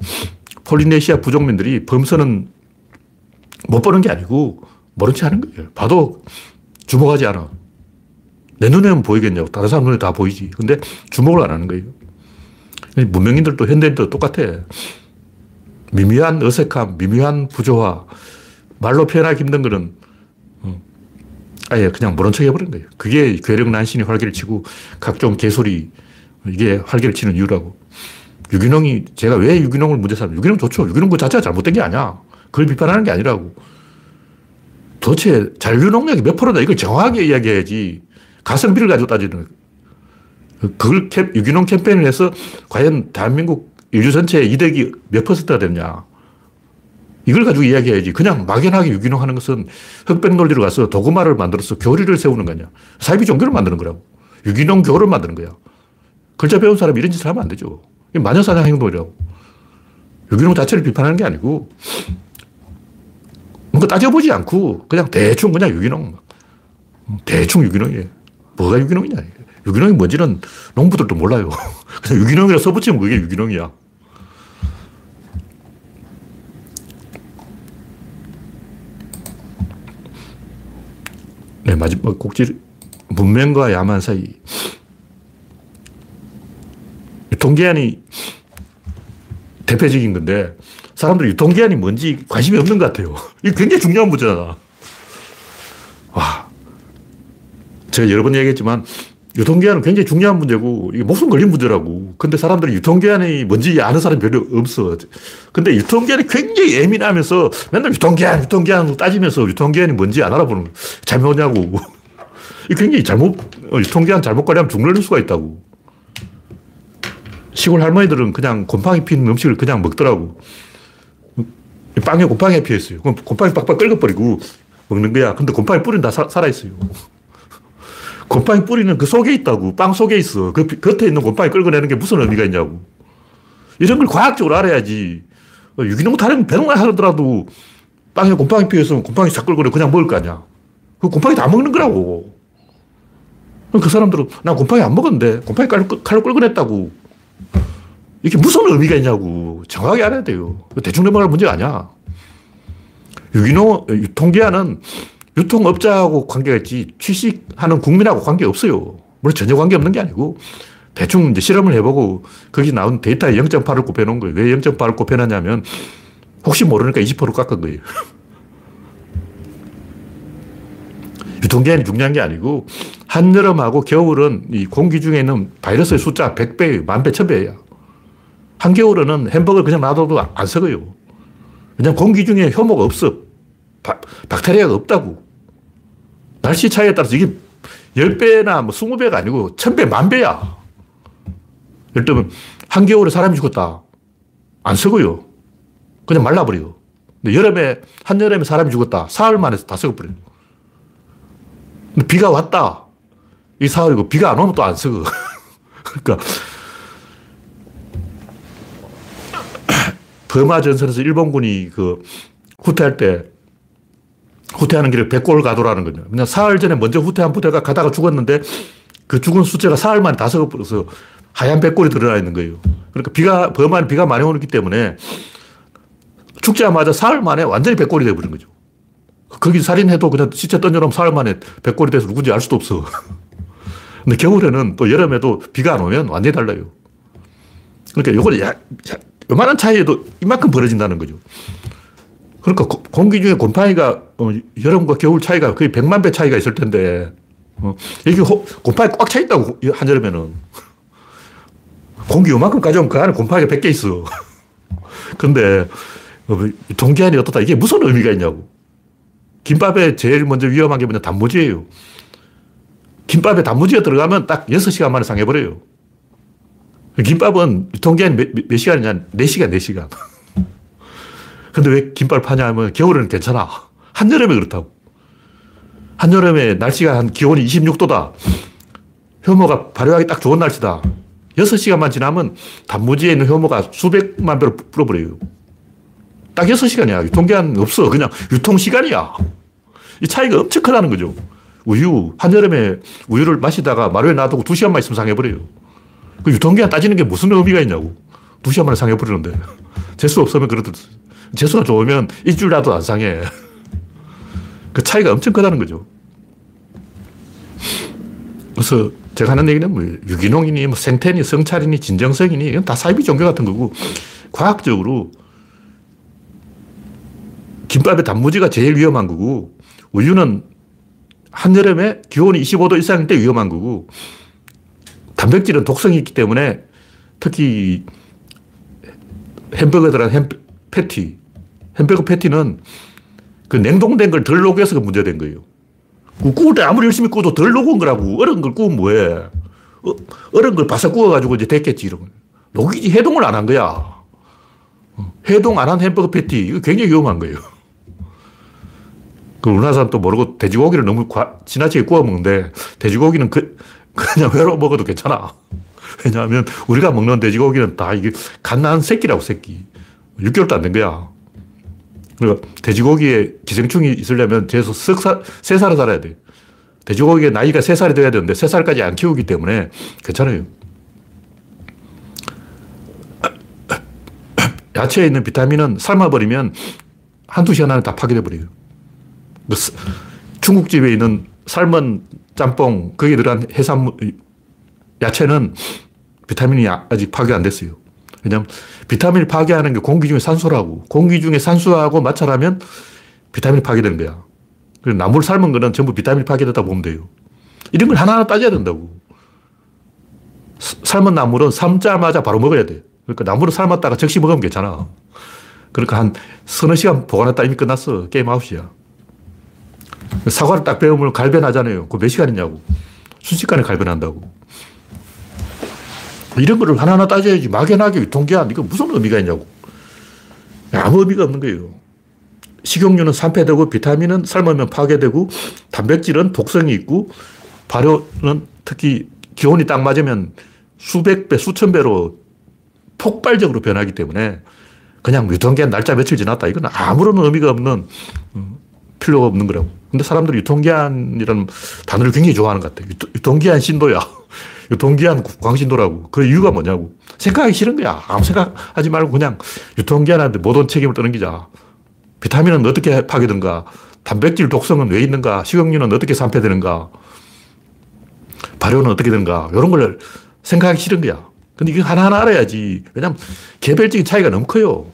폴리네시아 부족민들이 범선은 못 보는 게 아니고 모른 체 하는 거예요. 봐도 주목하지 않아. 내 눈에는 보이겠냐고. 다른 사람 눈에 다 보이지. 근데 주목을 안 하는 거예요. 문명인들도 현대인도 똑같아. 미미한 어색함, 미미한 부조화, 말로 표현하기 힘든 거는 어, 아예 그냥 모른 척 해버린 거예요. 그게 괴력 난신이 활개를 치고 각종 개소리, 이게 활개를 치는 이유라고. 유기농이, 제가 왜 유기농을 문제 삼는 유기농 좋죠. 유기농 그 자체가 잘못된 게 아니야. 그걸 비판하는 게 아니라고. 도대체 잔류 농약이 몇 프로다 이걸 정확하게 이야기해야지 가성비를 가지고 따지는 그걸 캠, 유기농 캠페인을 해서 과연 대한민국 인류 전체의 이득이 몇 퍼센트가 됐냐. 이걸 가지고 이야기해야지. 그냥 막연하게 유기농 하는 것은 흑백 논리로 가서 도구마를 만들어서 교리를 세우는 거냐. 사이비 종교를 만드는 거라고. 유기농 교를 만드는 거야. 글자 배운 사람이 이런 짓을 하면 안 되죠. 마녀사냥 행동이라고. 유기농 자체를 비판하는 게 아니고, 뭔가 따져보지 않고, 그냥 대충 그냥 유기농. 대충 유기농이에요. 뭐가 유기농이냐. 유기농이 뭔지는 농부들도 몰라요. 그냥 유기농이라 써붙이면 그게 유기농이야. 네, 마지막 꼭지, 문명과 야만 사이. 유통기한이 대표적인 건데, 사람들이 유통기한이 뭔지 관심이 없는 것 같아요. 이게 굉장히 중요한 문제잖아. 와. 제가 여러 번 얘기했지만, 유통기한은 굉장히 중요한 문제고, 이게 목숨 걸린 문제라고. 근데 사람들이 유통기한이 뭔지 아는 사람이 별로 없어. 근데 유통기한이 굉장히 예민하면서 맨날 유통기한, 유통기한 따지면서 유통기한이 뭔지 안 알아보는 거. 잘못냐고. 이 굉장히 잘못, 어, 유통기한 잘못 관리하면 죽는 수가 있다고. 시골 할머니들은 그냥 곰팡이 핀 음식을 그냥 먹더라고. 빵에 곰팡이가 피었어요. 그럼 곰팡이 빡빡 긁어버리고 먹는 거야. 근데 곰팡이 뿌리는 다 사, 살아있어요. 곰팡이 뿌리는 그 속에 있다고. 빵 속에 있어. 그 겉에 있는 곰팡이 끌어내는 게 무슨 의미가 있냐고. 이런 걸 과학적으로 알아야지. 어, 유기농 타령 배농 하더라도 빵에 곰팡이 피어서 곰팡이 싹 끌고 그냥 먹을 거 아니야. 그 곰팡이 다 먹는 거라고. 그 사람들은 나 곰팡이 안 먹었는데 곰팡이 칼로, 칼로 끌어냈다고. 이게 무슨 의미가 있냐고. 정확하게 알아야 돼요. 대충 넘어갈 문제가 아니야. 유기농, 유통기한은 유통업자하고 관계가 있지 취식하는 국민하고 관계 없어요. 물론 전혀 관계 없는 게 아니고 대충 이제 실험을 해보고 거기 나온 데이터에 0.8을 곱해놓은 거예요. 왜 0.8을 곱해놨냐면 혹시 모르니까 20% 깎은 거예요. 유통기한이 중요한 게 아니고 한여름하고 겨울은 이 공기 중에 있는 바이러스의 숫자 100배, 만배, 천배야. 한겨울에는 햄버거 그냥 놔둬도 안 썩어요. 왜냐면 공기 중에 효모가 없어. 바, 박테리아가 없다고. 날씨 차이에 따라서 이게 10배나 뭐 20배가 아니고 1000배, 만배야. 예를 들면 한겨울에 사람이 죽었다. 안 썩어요. 그냥 말라버려요. 근데 여름에, 한여름에 사람이 죽었다. 사흘 만에 다 썩어버려요. 근데 비가 왔다. 이 사흘이고 비가 안 오면 또 안 썩어. 그러니까 버마 전선에서 일본군이 그 후퇴할 때 후퇴하는 길에 백골 가도라는 거죠. 그냥 사흘 전에 먼저 후퇴한 부대가 가다가 죽었는데 그 죽은 숫자가 사흘 만에 다 썩어버려서 하얀 백골이 드러나 있는 거예요. 그러니까 비가, 버마는 비가 많이 오기 때문에 죽자마자 사흘 만에 완전히 백골이 되어버린 거죠. 거기 살인해도 그냥 시체 던져놓으면 사흘 만에 백골이 돼서 누군지 알 수도 없어. 근데 겨울에는 또 여름에도 비가 안 오면 완전히 달라요. 그러니까 요걸 야, 야, 요만한 차이에도 이만큼 벌어진다는 거죠. 그러니까 공기 중에 곰팡이가 어, 여름과 겨울 차이가 거의 100만 배 차이가 있을 텐데 어, 여기 호, 곰팡이 꽉 차 있다고 한여름에는 공기 요만큼 가져오면 그 안에 곰팡이가 100개 있어. 근데 어, 동기한이 어떻다 이게 무슨 의미가 있냐고. 김밥에 제일 먼저 위험한 게 뭐냐 단무지예요. 김밥에 단무지가 들어가면 딱 6시간 만에 상해버려요. 김밥은 유통기한이 몇, 몇 시간이냐? 4시간, 4시간. 근데 왜 김밥을 파냐 하면 겨울에는 괜찮아. 한여름에 그렇다고. 한여름에 날씨가 한 기온이 26도다. 효모가 발효하기 딱 좋은 날씨다. 6시간만 지나면 단무지에 있는 효모가 수백만 배로 불어버려요. 딱 6시간이야. 유통기한 없어. 그냥 유통시간이야. 이 차이가 엄청 크다는 거죠. 우유, 한여름에 우유를 마시다가 마루에 놔두고 2시간만 있으면 상해버려요. 그 유통기한 따지는 게 무슨 의미가 있냐고. 2시간 만에 상해버리는데. 재수 없으면 그렇듯. 재수가 좋으면 일주일이라도 안 상해. 그 차이가 엄청 크다는 거죠. 그래서 제가 하는 얘기는 뭐 유기농이니 뭐 생태니 성찰이니 진정성이니 이건 다 사이비 종교 같은 거고 과학적으로 김밥에 단무지가 제일 위험한 거고 우유는 한여름에 기온이 25도 이상일 때 위험한 거고 단백질은 독성이 있기 때문에 특히 햄버거들한 햄 패티, 햄버거 패티는 그 냉동된 걸 덜 녹여서 그 문제된 거예요. 그 구울 때 아무리 열심히 구워도 덜 녹은 거라고. 얼은 걸 구우면 뭐해. 어, 얼은 걸 바싹 구워가지고 이제 됐겠지. 이러면. 녹이지 해동을 안 한 거야. 어, 해동 안 한 햄버거 패티. 이거 굉장히 위험한 거예요. 그 사람 또 모르고 돼지고기를 너무 과, 지나치게 구워 먹는데 돼지고기는 그, 그냥 회로 먹어도 괜찮아. 왜냐하면 우리가 먹는 돼지고기는 다 이게 갓난 새끼라고, 새끼. 6개월도 안 된 거야. 그러니까 돼지고기에 기생충이 있으려면 최소 석 살, 세 살을 살아야 돼. 돼지고기의 나이가 세 살이 돼야 되는데 세 살까지 안 키우기 때문에 괜찮아요. 야채에 있는 비타민은 삶아버리면 한두 시간 안에 다 파괴돼 버려요. 그 중국집에 있는 삶은 짬뽕, 거기에 들어간 해산물, 야채는 비타민이 아직 파괴 안 됐어요. 왜냐면 비타민을 파괴하는 게 공기 중에 산소라고. 공기 중에 산소하고 마찰하면 비타민이 파괴되는 거야. 그래서 나물 삶은 거는 전부 비타민이 파괴됐다 보면 돼요. 이런 걸 하나하나 따져야 된다고. 삶은 나물은 삶자마자 바로 먹어야 돼. 그러니까 나물을 삶았다가 적시 먹으면 괜찮아. 그러니까 한 서너 시간 보관했다 이미 끝났어. 게임 아웃이야. 사과를 딱 배우면 갈변하잖아요. 그 몇 시간이냐고. 순식간에 갈변한다고. 이런 거를 하나하나 따져야지. 막연하게 유통기한, 이거 무슨 의미가 있냐고. 아무 의미가 없는 거예요. 식용유는 산패되고, 비타민은 삶으면 파괴되고, 단백질은 독성이 있고, 발효는 특히 기온이 딱 맞으면 수백 배, 수천 배로 폭발적으로 변하기 때문에 그냥 유통기한 날짜 며칠 지났다. 이건 아무런 의미가 없는, 음, 필요가 없는 거라고. 근데 사람들이 유통기한이라는 단어를 굉장히 좋아하는 것 같아. 유통기한 신도야. 유통기한 광신도라고. 그 이유가 뭐냐고. 생각하기 싫은 거야. 아무 생각하지 말고 그냥 유통기한한테 모든 책임을 떠넘기자. 비타민은 어떻게 파괴되는가? 단백질 독성은 왜 있는가? 식용유는 어떻게 산패되는가? 발효는 어떻게 되는가? 이런 걸 생각하기 싫은 거야. 근데 이거 하나하나 알아야지. 왜냐면 개별적인 차이가 너무 커요.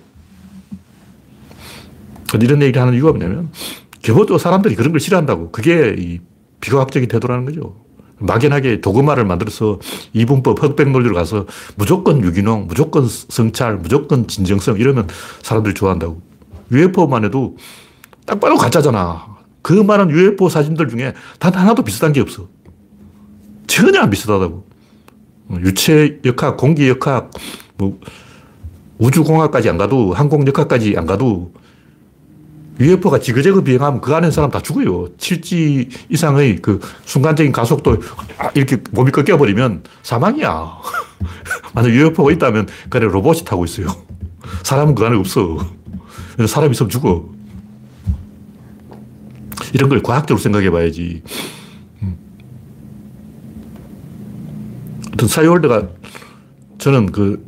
이런 얘기를 하는 이유가 뭐냐면 기본적으로 사람들이 그런 걸 싫어한다고. 그게 이 비과학적인 태도라는 거죠. 막연하게 도그마를 만들어서 이분법 흑백 논리로 가서 무조건 유기농, 무조건 성찰, 무조건 진정성 이러면 사람들이 좋아한다고. UFO만 해도 딱 봐도 가짜잖아. 그 많은 UFO 사진들 중에 단 하나도 비슷한 게 없어. 전혀 안 비슷하다고. 유체 역학, 공기 역학, 뭐 우주공학까지 안 가도 항공 역학까지 안 가도 UFO가 지그재그 비행하면 그 안에 사람 다 죽어요. 7G 이상의 그 순간적인 가속도 이렇게 몸이 꺾여버리면 사망이야. 만약 UFO가 있다면 그 안에 로봇이 타고 있어요. 사람은 그 안에 없어. 사람 있으면 죽어. 이런 걸 과학적으로 생각해 봐야지. 음. 어떤 사이월드가 저는 그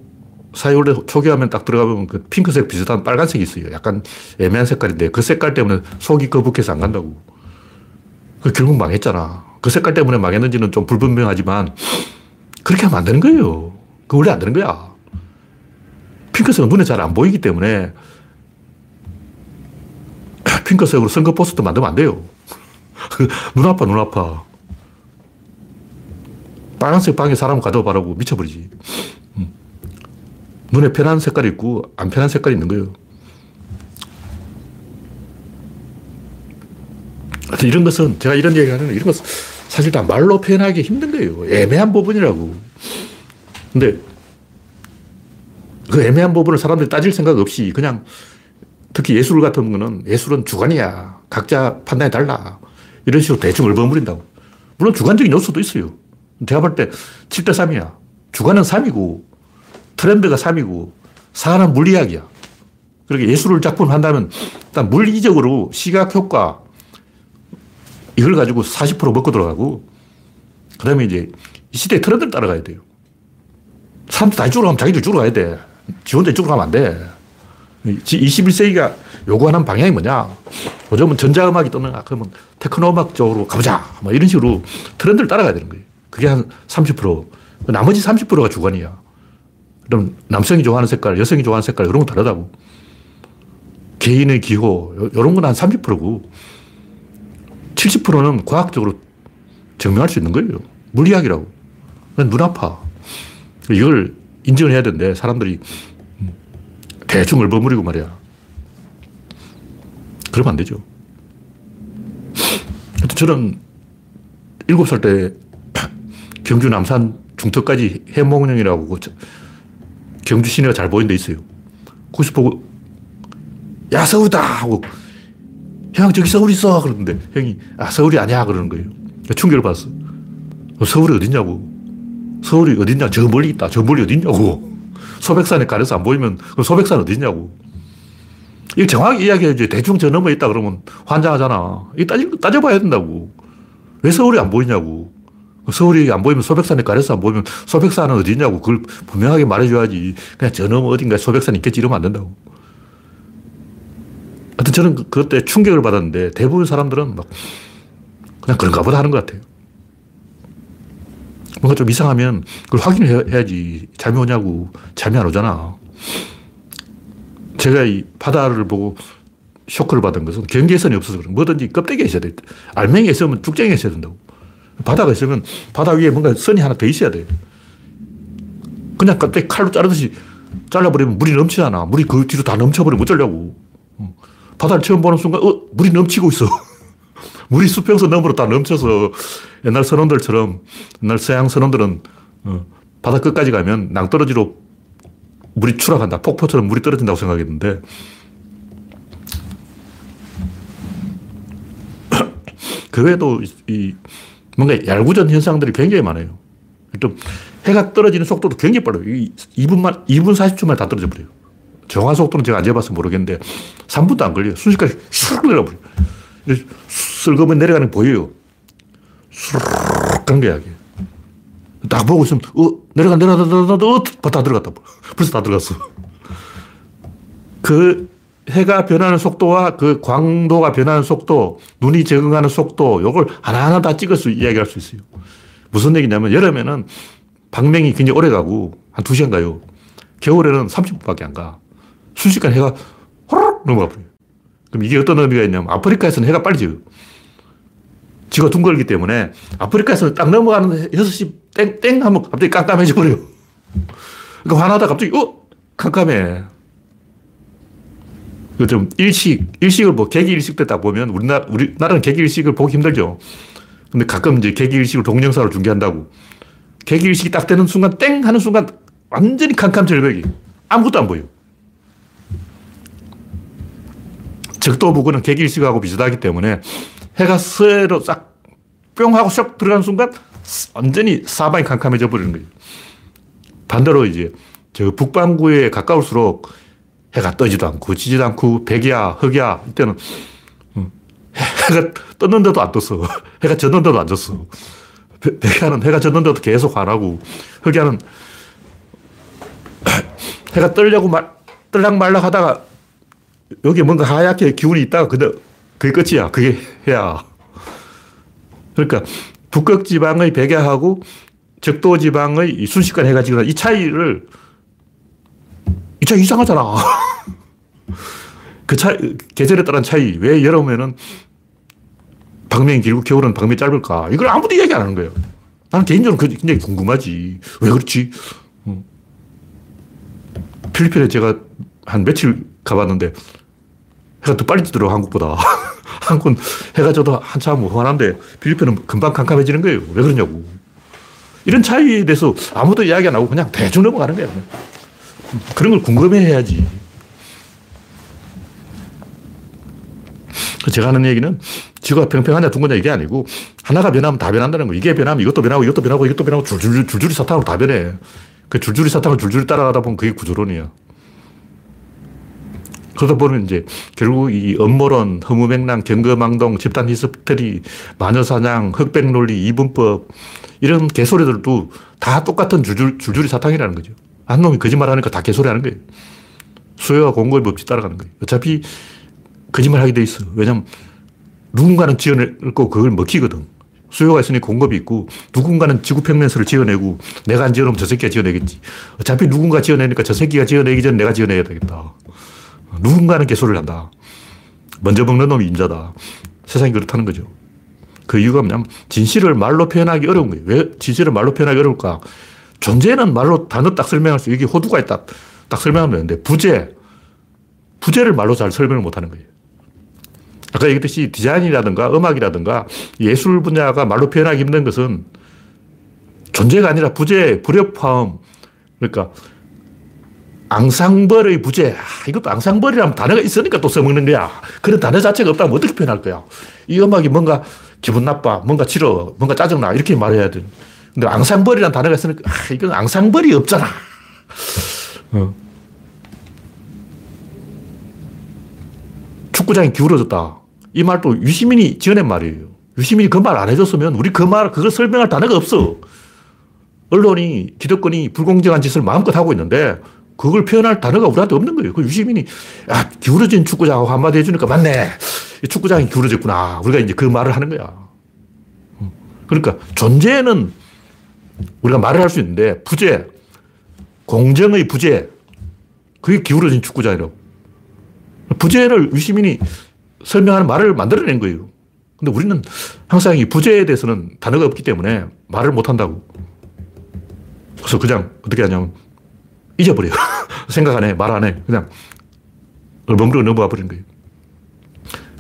사이월드 초기화면 딱 들어가보면 그 핑크색 비슷한 빨간색이 있어요. 약간 애매한 색깔인데 그 색깔 때문에 속이 거북해서 안 간다고. 그 결국 망했잖아. 그 색깔 때문에 망했는지는 좀 불분명하지만 그렇게 하면 안 되는 거예요. 그 원래 안 되는 거야. 핑크색은 눈에 잘 안 보이기 때문에 핑크색으로 선거 포스터 만들면 안 돼요. 눈 아파, 눈 아파. 빨간색 방에 사람 가둬 바라고 미쳐버리지. 눈에 편한 색깔이 있고 안 편한 색깔이 있는 거예요. 이런 것은 제가 이런 얘기 하는 이런 것은 사실 다 말로 표현하기 힘든 거예요. 애매한 부분이라고. 근데 그 애매한 부분을 사람들이 따질 생각 없이 그냥 특히 예술 같은 거는 예술은 주관이야. 각자 판단이 달라. 이런 식으로 대충 얼버무린다고. 물론 주관적인 요소도 있어요. 제가 볼 때 7대 3이야. 주관은 3이고 트렌드가 3이고 4는 물리학이야. 그렇게 예술을 작품 한다면 일단 물리적으로 시각 효과 이걸 가지고 40% 먹고 들어가고 그 다음에 이제 이 시대의 트렌드를 따라가야 돼요. 사람들 다 이쪽으로 가면 자기도 이쪽으로 가야 돼. 지 혼자 이쪽으로 가면 안 돼. 21세기가 요구하는 방향이 뭐냐? 요즘은 전자음악이 뜨는가? 그러면 테크노음악 쪽으로 가보자. 뭐 이런 식으로 트렌드를 따라가야 되는 거예요. 그게 한 30%. 나머지 30%가 주관이야. 그럼 남성이 좋아하는 색깔, 여성이 좋아하는 색깔, 이런 건 다르다고. 개인의 기호, 이런 건 한 30%고, 70%는 과학적으로 증명할 수 있는 거예요. 물리학이라고. 눈 아파. 이걸 인정을 해야 되는데, 사람들이 대충 얼버무리고 말이야. 그러면 안 되죠. 저는 7살 때 경주 남산 중턱까지 해몽령이라고 경주 시내가 잘 보이는 데 있어요. 거기서 보고, 야, 서울이다! 하고, 형, 저기 서울 있어! 그러는데, 형이, 아, 서울이 아니야! 그러는 거예요. 충격을 받았어. 어, 서울이 어딨냐고. 서울이 어딨냐? 저 멀리 있다. 저 멀리 어딨냐고. 소백산에 가려서 안 보이면 그 소백산 어딨냐고. 이거 정확히 이야기해야지. 대충 저 넘어 있다 그러면 환장하잖아. 이 따지, 따져봐야 된다고. 왜 서울이 안 보이냐고. 서울이 안 보이면 소백산에 가려서 안 보이면 소백산은 어디냐고. 그걸 분명하게 말해줘야지. 그냥 저 넘어 어딘가에 소백산 있겠지 이러면 안 된다고. 하여튼 저는 그, 그때 충격을 받았는데 대부분 사람들은 막 그냥 그런가 보다 하는 것 같아요. 뭔가 좀 이상하면 그걸 확인을 해야지. 잠이 오냐고. 잠이 안 오잖아. 제가 이 바다를 보고 쇼크를 받은 것은 경계선이 없어서 그런 뭐든지 껍데기에 있어야 돼. 알맹이에 있으면 쭉쟁이에 있어야 된다고. 바다가 있으면 바다 위에 뭔가 선이 하나 더 있어야 돼. 그냥 껍데기 칼로 자르듯이 잘라버리면 물이 넘치잖아. 물이 그 뒤로 다 넘쳐버리면 어쩌려고. 바다를 처음 보는 순간, 어, 물이 넘치고 있어. 물이 수평선 너머로 다 넘쳐서 옛날 선원들처럼 옛날 서양 선원들은 어, 바다 끝까지 가면 낭떠러지로 물이 추락한다. 폭포처럼 물이 떨어진다고 생각했는데 그 외에도 이 뭔가 얄구전 현상들이 굉장히 많아요. 또 해가 떨어지는 속도도 굉장히 빨라요. 2분만, 2분 40초 만에 다 떨어져 버려요. 정확한 속도는 제가 안 재봐서 모르겠는데 3분도 안 걸려요. 순식간에 슉 내려버려요. 슬그면 내려가는 게 보여요. 수르륵 가는 거야, 이게. 딱 보고 있으면, 어, 내려가, 내려가, 내려가, 어, 다 들어갔다. 벌써 다 들어갔어. 그 해가 변하는 속도와 그 광도가 변하는 속도, 눈이 적응하는 속도, 요걸 하나하나 다 찍어서 이야기할 수 있어요. 무슨 얘기냐면, 여름에는 방맹이 굉장히 오래 가고, 한 2시간 가요. 겨울에는 30분밖에 안 가. 순식간 해가 호로록 넘어가 버려요. 그럼 이게 어떤 의미가 있냐면, 아프리카에서는 해가 빨리 져요. 지가 둥글기 때문에 아프리카에서 딱 넘어가는 6시 땡, 땡 하면 갑자기 깜깜해져 버려요. 그러니까 화나다 갑자기, 어? 깜깜해. 좀 일식, 일식을 뭐 계기 일식 때딱 보면 우리나라, 우리나라는 계기 일식을 보기 힘들죠. 근데 가끔 이제 계기 일식을 동영상으로 중계한다고. 계기 일식이 딱 되는 순간 땡 하는 순간 완전히 캄캄절벽이 아무것도 안 보여. 적도 부근은 계기 일식하고 비슷하기 때문에 해가 서해로 싹 뿅 하고 쏙 들어가는 순간 완전히 사방이 캄캄해져 버리는 거예요. 반대로 이제 저 북반구에 가까울수록 해가 떠지도 않고 지지도 않고 백야, 흑야 이때는 음, 해가 떴는데도 안 떴어. 해가 졌는데도 안 졌어. 백야는 해가 졌는데도 계속 화나고 흑야는 해가 떨려고 말, 떨락말락 하다가 여기 뭔가 하얗게 기운이 있다가 근데 그게 끝이야. 그게 해야. 그러니까 북극 지방의 백야하고 적도 지방의 순식간 해가 지거나 이 차이를 이 차이 이상하잖아. 그 차이, 계절에 따른 차이. 왜 여름에는 방명이 길고 겨울은 방명이 짧을까? 이걸 아무도 이야기 안 하는 거예요. 나는 개인적으로 굉장히 궁금하지. 왜 그렇지? 필리핀에 제가 한 며칠 가봤는데 해가 더 빨리 뜨더라고, 한국보다. 한국은 해가 져도 한참 험한데 필리핀은 금방 캄캄해지는 거예요. 왜 그러냐고. 이런 차이에 대해서 아무도 이야기 안 하고 그냥 대충 넘어가는 거예요. 그런 걸 궁금해 해야지. 제가 하는 얘기는 지구가 평평하냐 둥거냐 이게 아니고 하나가 변하면 다 변한다는 거. 이게 변하면 이것도 변하고 이것도 변하고 이것도 변하고 줄줄이, 줄줄이 사탕으로 다 변해. 그 줄줄이 사탕을 줄줄이 따라가다 보면 그게 구조론이야. 그러다 보면 이제 결국 이 음모론, 허무맹랑, 경거망동, 집단 히스테리, 마녀사냥, 흑백 논리, 이분법 이런 개소리들도 다 똑같은 줄줄, 줄줄이 사탕이라는 거죠. 한 놈이 거짓말 하니까 다 개소리 하는 거예요. 수요와 공급의 법칙 따라가는 거예요. 어차피 거짓말 하게 돼 있어. 왜냐면 누군가는 지어내고 그걸 먹히거든. 수요가 있으니 공급이 있고 누군가는 지구평면설을 지어내고 내가 안 지어놓으면 저 새끼가 지어내겠지. 어차피 누군가 지어내니까 저 새끼가 지어내기 전에 내가 지어내야 되겠다. 누군가는 개소리를 한다. 먼저 먹는 놈이 인자다. 세상이 그렇다는 거죠. 그 이유가 뭐냐면 진실을 말로 표현하기 어려운 거예요. 왜 진실을 말로 표현하기 어려울까? 존재는 말로 단어 딱 설명할 수, 여기 호두가 있다. 딱 설명하면 되는데, 부재. 부재를 말로 잘 설명을 못 하는 거예요. 아까 얘기했듯이 디자인이라든가 음악이라든가 예술 분야가 말로 표현하기 힘든 것은 존재가 아니라 부재, 불협화음. 그러니까 앙상벌의 부재. 아, 이것도 앙상벌이라는 단어가 있으니까 또 써먹는 거야. 그런 단어 자체가 없다면 어떻게 표현할 거야? 이 음악이 뭔가 기분 나빠, 뭔가 싫어, 뭔가 짜증나. 이렇게 말해야 돼. 근데 앙상벌이라는 단어가 있으니까, 아, 이건 앙상벌이 없잖아. 어. 축구장이 기울어졌다. 이 말도 유시민이 지어낸 말이에요. 유시민이 그 말 안 해줬으면 우리 그 말, 그걸 설명할 단어가 없어. 언론이, 기득권이 불공정한 짓을 마음껏 하고 있는데 그걸 표현할 단어가 우리한테 없는 거예요. 그 유시민이, 야, 기울어진 축구장하고 한마디 해주니까 맞네. 축구장이 기울어졌구나. 우리가 이제 그 말을 하는 거야. 그러니까 존재는 우리가 말을 할 수 있는데 부재, 공정의 부재, 그게 기울어진 축구장이라고. 부재를 유시민이 설명하는 말을 만들어낸 거예요. 근데 우리는 항상 이 부재에 대해서는 단어가 없기 때문에 말을 못 한다고. 그래서 그냥 어떻게 하냐면 잊어버려요. 생각 안 해, 말 안 해. 그냥 얼버무리고 넘어가 버린 거예요.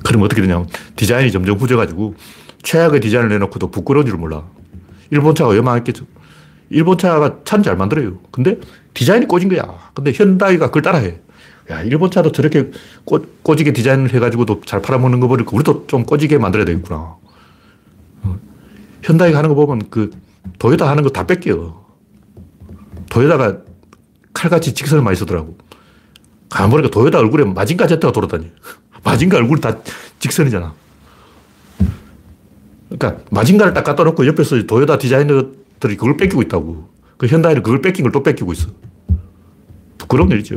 그러면 어떻게 되냐면 디자인이 점점 후져가지고 최악의 디자인을 내놓고도 부끄러운 줄 몰라. 일본 차가 요망했겠죠. 일본 차가 참잘 만들어요. 근데 디자인이 꽂은 거야. 근데 현다이가 그걸 따라해. 야, 일본 차도 저렇게 꼬, 꼬지게 디자인을 해가지고도 잘 팔아먹는 거 보니까 우리도 좀 꼬지게 만들어야 되겠구나. 어. 현다이가 하는 거 보면 그 도요타 하는 거 다 뺏겨. 도요타가 칼같이 직선을 많이 쓰더라고. 가만 보니까 도요타 얼굴에 마징가 제트가 돌아다니. 마징가 얼굴이 다 직선이잖아. 그러니까 마징가를 딱 갖다 놓고 옆에서 도요타 디자이너들이 그걸 뺏기고 있다고. 그 현다이는 그걸 뺏긴 걸 또 뺏기고 있어. 부끄러운 일이죠.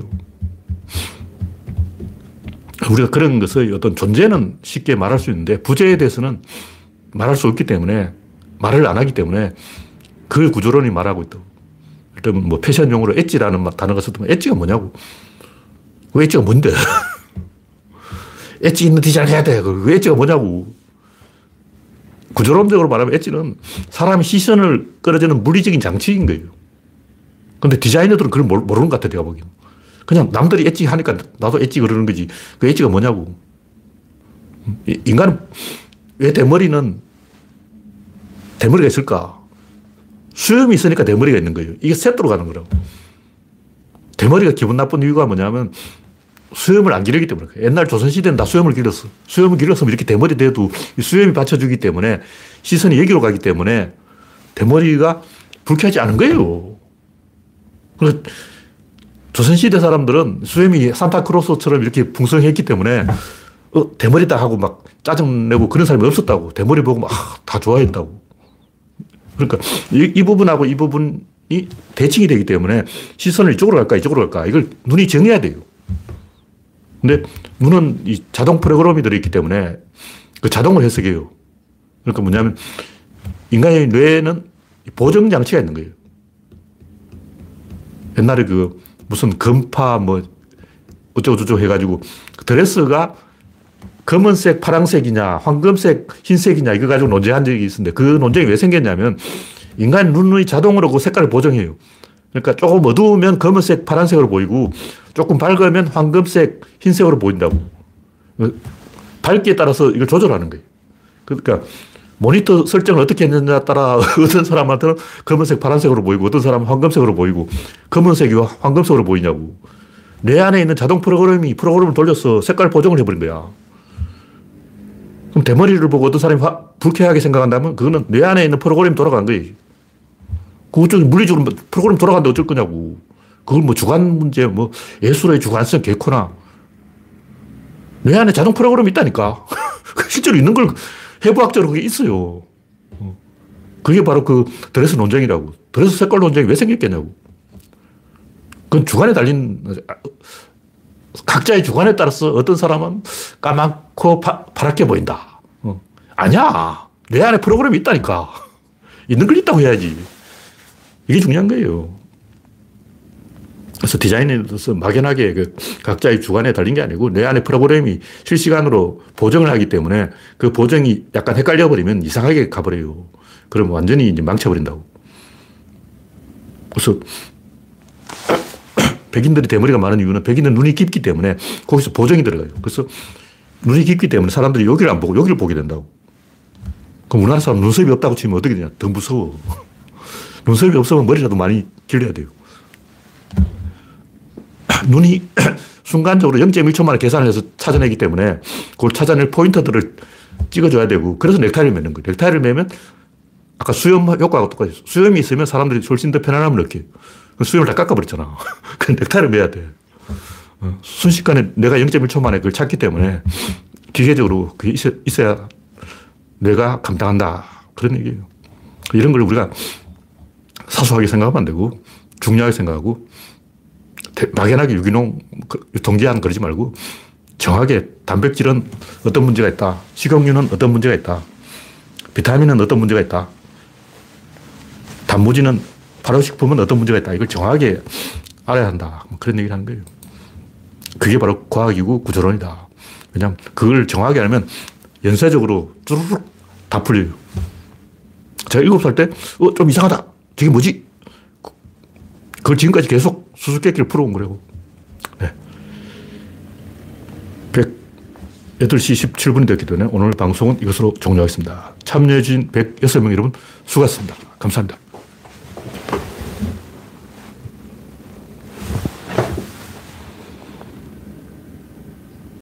우리가 그런 것의 어떤 존재는 쉽게 말할 수 있는데 부재에 대해서는 말할 수 없기 때문에 말을 안 하기 때문에 그 구조론이 말하고 있다고. 일단 뭐 패션 용어로 엣지라는 단어가 썼더만 엣지가 뭐냐고. 그 엣지가 뭔데? 엣지 있는 디자인 해야 돼. 그 엣지가 뭐냐고. 구조론적으로 말하면 엣지는 사람의 시선을 끌어주는 물리적인 장치인 거예요. 근데 디자이너들은 그걸 모르는 것 같아, 내가 보기엔. 그냥 남들이 엣지 하니까 나도 엣지 그러는 거지. 그 엣지가 뭐냐고. 인간은 왜 대머리는 대머리가 있을까? 수염이 있으니까 대머리가 있는 거예요. 이게 세트로 가는 거라고. 대머리가 기분 나쁜 이유가 뭐냐면 수염을 안 기르기 때문에. 옛날 조선시대는 다 수염을 길렀어. 수염을 길렀으면 이렇게 대머리 돼도 수염이 받쳐주기 때문에 시선이 여기로 가기 때문에 대머리가 불쾌하지 않은 거예요. 그래서 조선시대 사람들은 수염이 산타크로스처럼 이렇게 풍성했기 때문에 어, 대머리다 하고 막 짜증내고 그런 사람이 없었다고. 대머리 보고 막 다 좋아했다고. 그러니까 이, 이 부분하고 이 부분이 대칭이 되기 때문에 시선을 이쪽으로 갈까 이쪽으로 갈까 이걸 눈이 정해야 돼요. 근데 눈은 이 자동 프로그램이 들어있기 때문에 그 자동을 해석해요. 그러니까 뭐냐면 인간의 뇌에는 보정 장치가 있는 거예요. 옛날에 그 무슨 금파 뭐 어쩌고저쩌고 해가지고 그 드레스가 검은색, 파란색이냐, 황금색, 흰색이냐, 이거 가지고 논쟁한 적이 있었는데 그 논쟁이 왜 생겼냐면 인간 눈의 자동으로 그 색깔을 보정해요. 그러니까 조금 어두우면 검은색, 파란색으로 보이고 조금 밝으면 황금색, 흰색으로 보인다고. 밝기에 따라서 이걸 조절하는 거예요. 그러니까 모니터 설정을 어떻게 했느냐에 따라 어떤 사람한테는 검은색, 파란색으로 보이고 어떤 사람은 황금색으로 보이고 검은색이 황금색으로 보이냐고. 내 안에 있는 자동 프로그램이 프로그램을 돌려서 색깔 보정을 해버린 거야. 그럼 대머리를 보고 어떤 사람이 화, 불쾌하게 생각한다면 그거는 뇌 안에 있는 프로그램이 돌아간 거예요. 그쪽 물리적으로 프로그램 돌아간다 어쩔 거냐고. 그걸 뭐 주관 문제, 뭐 예술의 주관성 개코나. 뇌 안에 자동 프로그램이 있다니까. 실제로 있는 걸 해부학적으로 그게 있어요. 어. 그게 바로 그 드레스 논쟁이라고. 드레스 색깔 논쟁이 왜 생겼겠냐고. 그건 주관에 달린, 각자의 주관에 따라서 어떤 사람은 까맣고 파, 랗게 보인다. 어. 아니야. 내 안에 프로그램이 있다니까. 있는 걸 있다고 해야지. 이게 중요한 거예요. 그래서 디자인에 대해서 막연하게 그 각자의 주관에 달린 게 아니고 내 안에 프로그램이 실시간으로 보정을 하기 때문에 그 보정이 약간 헷갈려 버리면 이상하게 가버려요. 그럼 완전히 이제 망쳐버린다고. 그래서 백인들이 대머리가 많은 이유는 백인은 눈이 깊기 때문에 거기서 보정이 들어가요. 그래서 눈이 깊기 때문에 사람들이 여기를 안 보고 여기를 보게 된다고. 그럼 우리나라 사람 눈썹이 없다고 치면 어떻게 되냐? 더 무서워. 눈썹이 없으면 머리라도 많이 길러야 돼요. 눈이 순간적으로 0.1초 만에 계산을 해서 찾아내기 때문에 그걸 찾아낼 포인터들을 찍어줘야 되고 그래서 넥타이를 매는 거예요. 넥타이를 매면 아까 수염 효과가 똑같아요. 수염이 있으면 사람들이 훨씬 더 편안함을 느껴요. 그 수염을 다 깎아버렸잖아. 그 넥타이를 매야 돼. 어, 순식간에 내가 0.1초 만에 그걸 찾기 때문에 기계적으로 그게 있어, 있어야 내가 감당한다. 그런 얘기예요. 이런 걸 우리가 사소하게 생각하면 안 되고 중요하게 생각하고 막연하게 유기농 그 유통기한 그러지 말고 정확하게 단백질은 어떤 문제가 있다. 식용유는 어떤 문제가 있다. 비타민은 어떤 문제가 있다. 단무지는 발효식품은 어떤 문제가 있다. 이걸 정확하게 알아야 한다. 뭐 그런 얘기를 하는 거예요. 그게 바로 과학이고 구조론이다. 왜냐하면 그걸 정확하게 알면 연쇄적으로 쭈르륵 다 풀려요. 제가 일곱 살 때, 어, 좀 이상하다. 저게 뭐지? 그걸 지금까지 계속 수수께끼를 풀어온 거라고. 네. 108시 17분이 됐기 때문에 오늘 방송은 이것으로 종료하겠습니다. 참여해주신 106명 여러분 수고하셨습니다. 감사합니다.